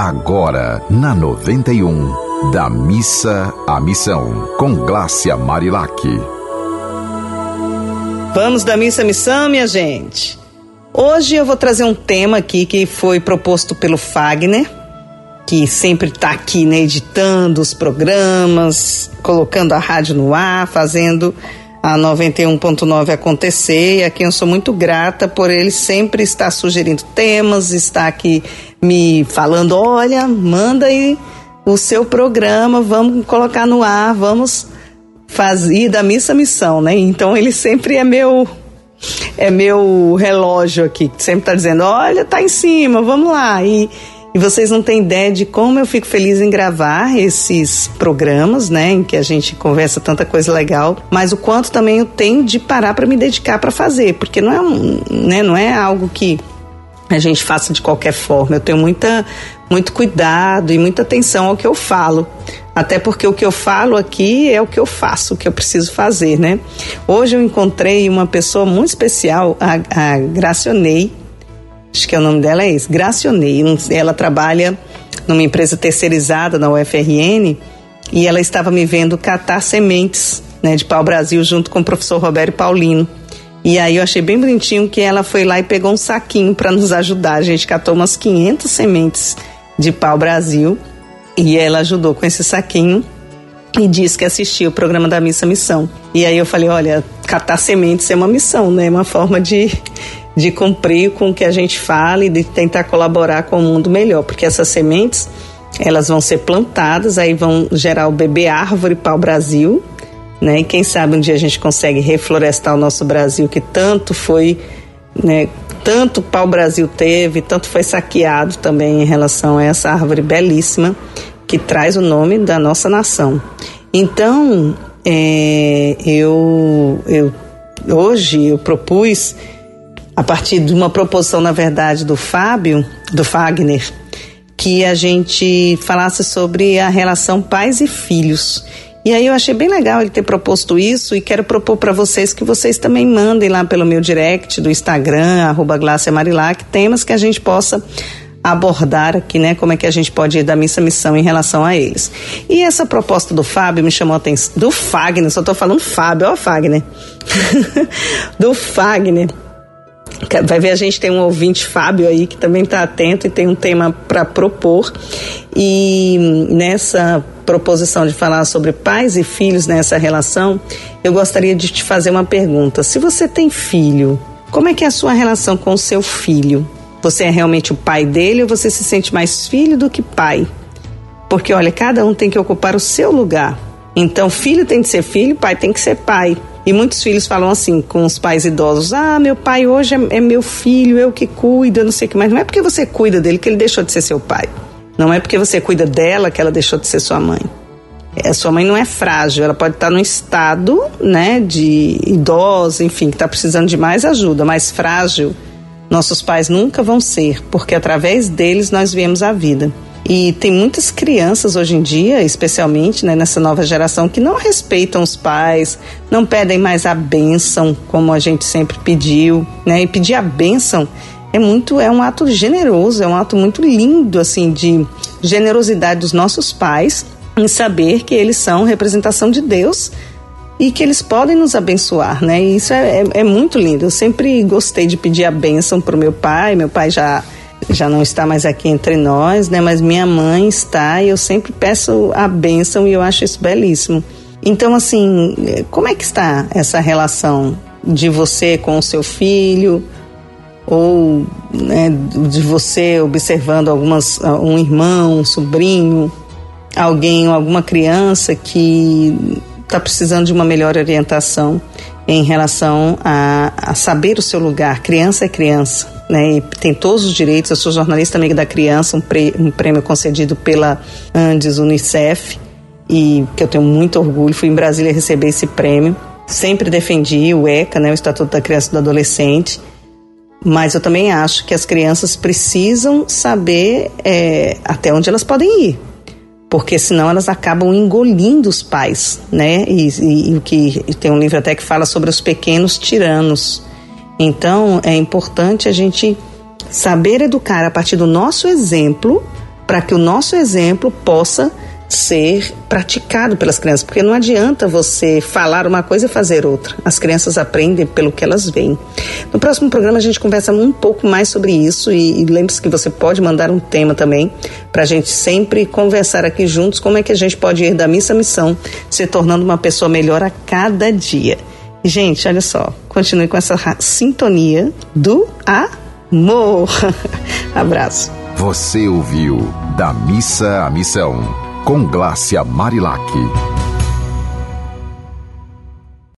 Agora, na 91, da missa à missão, com Glácia Marilac. Vamos da missa à missão, minha gente. Hoje eu vou trazer um tema aqui que foi proposto pelo Fagner, que sempre está aqui, né, editando os programas, colocando a rádio no ar, fazendo a 91.9 acontecer e a quem eu sou muito grata por ele sempre estar sugerindo temas, estar aqui me falando, olha, manda aí o seu programa, vamos colocar no ar, vamos fazer da missa missão, né? Então ele sempre é meu é meu relógio aqui, sempre está dizendo, olha, tá em cima, vamos lá. E e vocês não têm ideia de como eu fico feliz em gravar esses programas, né, em que a gente conversa tanta coisa legal, mas o quanto também eu tenho de parar para me dedicar para fazer, porque não é um, né, não é algo que a gente faça de qualquer forma. Eu tenho muita muito cuidado e muita atenção ao que eu falo. Até porque o que eu falo aqui é o que eu faço, o que eu preciso fazer, né? Hoje eu encontrei uma pessoa muito especial, a, a Gracionei, acho que o nome dela é esse, Gracionei. Ela trabalha numa empresa terceirizada na UFRN e ela estava me vendo catar sementes né, de pau-brasil junto com o professor Roberto Paulino. E aí eu achei bem bonitinho que ela foi lá e pegou um saquinho para nos ajudar. A gente catou umas 500 sementes de pau-brasil e ela ajudou com esse saquinho e disse que assistiu o programa da Missa Missão. E aí eu falei, olha, catar sementes é uma missão, né? É uma forma de, de cumprir com o que a gente fala e de tentar colaborar com o mundo melhor, porque essas sementes elas vão ser plantadas, aí vão gerar o bebê árvore para o Brasil, né? E quem sabe um dia a gente consegue reflorestar o nosso Brasil que tanto foi, né? Tanto pau Brasil teve, tanto foi saqueado também em relação a essa árvore belíssima que traz o nome da nossa nação. Então, é, eu, eu hoje eu propus a partir de uma proposição, na verdade, do Fábio, do Fagner, que a gente falasse sobre a relação pais e filhos. E aí eu achei bem legal ele ter proposto isso e quero propor para vocês que vocês também mandem lá pelo meu direct do Instagram, arroba Marilac, temas que a gente possa abordar aqui, né? Como é que a gente pode ir da missa missão em relação a eles. E essa proposta do Fábio me chamou a atenção. Do Fagner, só tô falando Fábio, ó Fagner. do Fagner Vai ver, a gente tem um ouvinte, Fábio, aí, que também está atento e tem um tema para propor. E nessa proposição de falar sobre pais e filhos nessa relação, eu gostaria de te fazer uma pergunta. Se você tem filho, como é que é a sua relação com o seu filho? Você é realmente o pai dele ou você se sente mais filho do que pai? Porque, olha, cada um tem que ocupar o seu lugar. Então, filho tem que ser filho, pai tem que ser pai. E muitos filhos falam assim com os pais idosos: Ah, meu pai hoje é, é meu filho, eu que cuido, não sei o que mais. Não é porque você cuida dele que ele deixou de ser seu pai. Não é porque você cuida dela que ela deixou de ser sua mãe. É, sua mãe não é frágil, ela pode estar num estado, né, de idosa, enfim, que está precisando de mais ajuda, mais frágil. Nossos pais nunca vão ser, porque através deles nós viemos a vida. E tem muitas crianças hoje em dia, especialmente né, nessa nova geração, que não respeitam os pais, não pedem mais a bênção, como a gente sempre pediu, né? E pedir a bênção é muito, é um ato generoso, é um ato muito lindo, assim, de generosidade dos nossos pais em saber que eles são representação de Deus e que eles podem nos abençoar, né? E isso é, é, é muito lindo. Eu sempre gostei de pedir a bênção para o meu pai. Meu pai já já não está mais aqui entre nós, né? Mas minha mãe está e eu sempre peço a bênção e eu acho isso belíssimo. Então, assim, como é que está essa relação de você com o seu filho ou né, de você observando algumas um irmão, um sobrinho, alguém, alguma criança que está precisando de uma melhor orientação em relação a, a saber o seu lugar. Criança é criança né, e tem todos os direitos. Eu sou jornalista amiga da criança, um, pre, um prêmio concedido pela Andes Unicef e que eu tenho muito orgulho. Fui em Brasília receber esse prêmio. Sempre defendi o ECA, né, o Estatuto da Criança e do Adolescente, mas eu também acho que as crianças precisam saber é, até onde elas podem ir, porque senão elas acabam engolindo os pais, né? E, o que tem um livro até que fala sobre os pequenos tiranos. Então, é importante a gente saber educar a partir do nosso exemplo para que o nosso exemplo possa ser praticado pelas crianças, porque não adianta você falar uma coisa e fazer outra. As crianças aprendem pelo que elas veem. No próximo programa a gente conversa um pouco mais sobre isso e, e lembre-se que você pode mandar um tema também para a gente sempre conversar aqui juntos como é que a gente pode ir da missa à missão, se tornando uma pessoa melhor a cada dia. Gente, olha só, continue com essa sintonia do amor. Abraço. Você ouviu Da Missa à Missão com Glácia Marilac.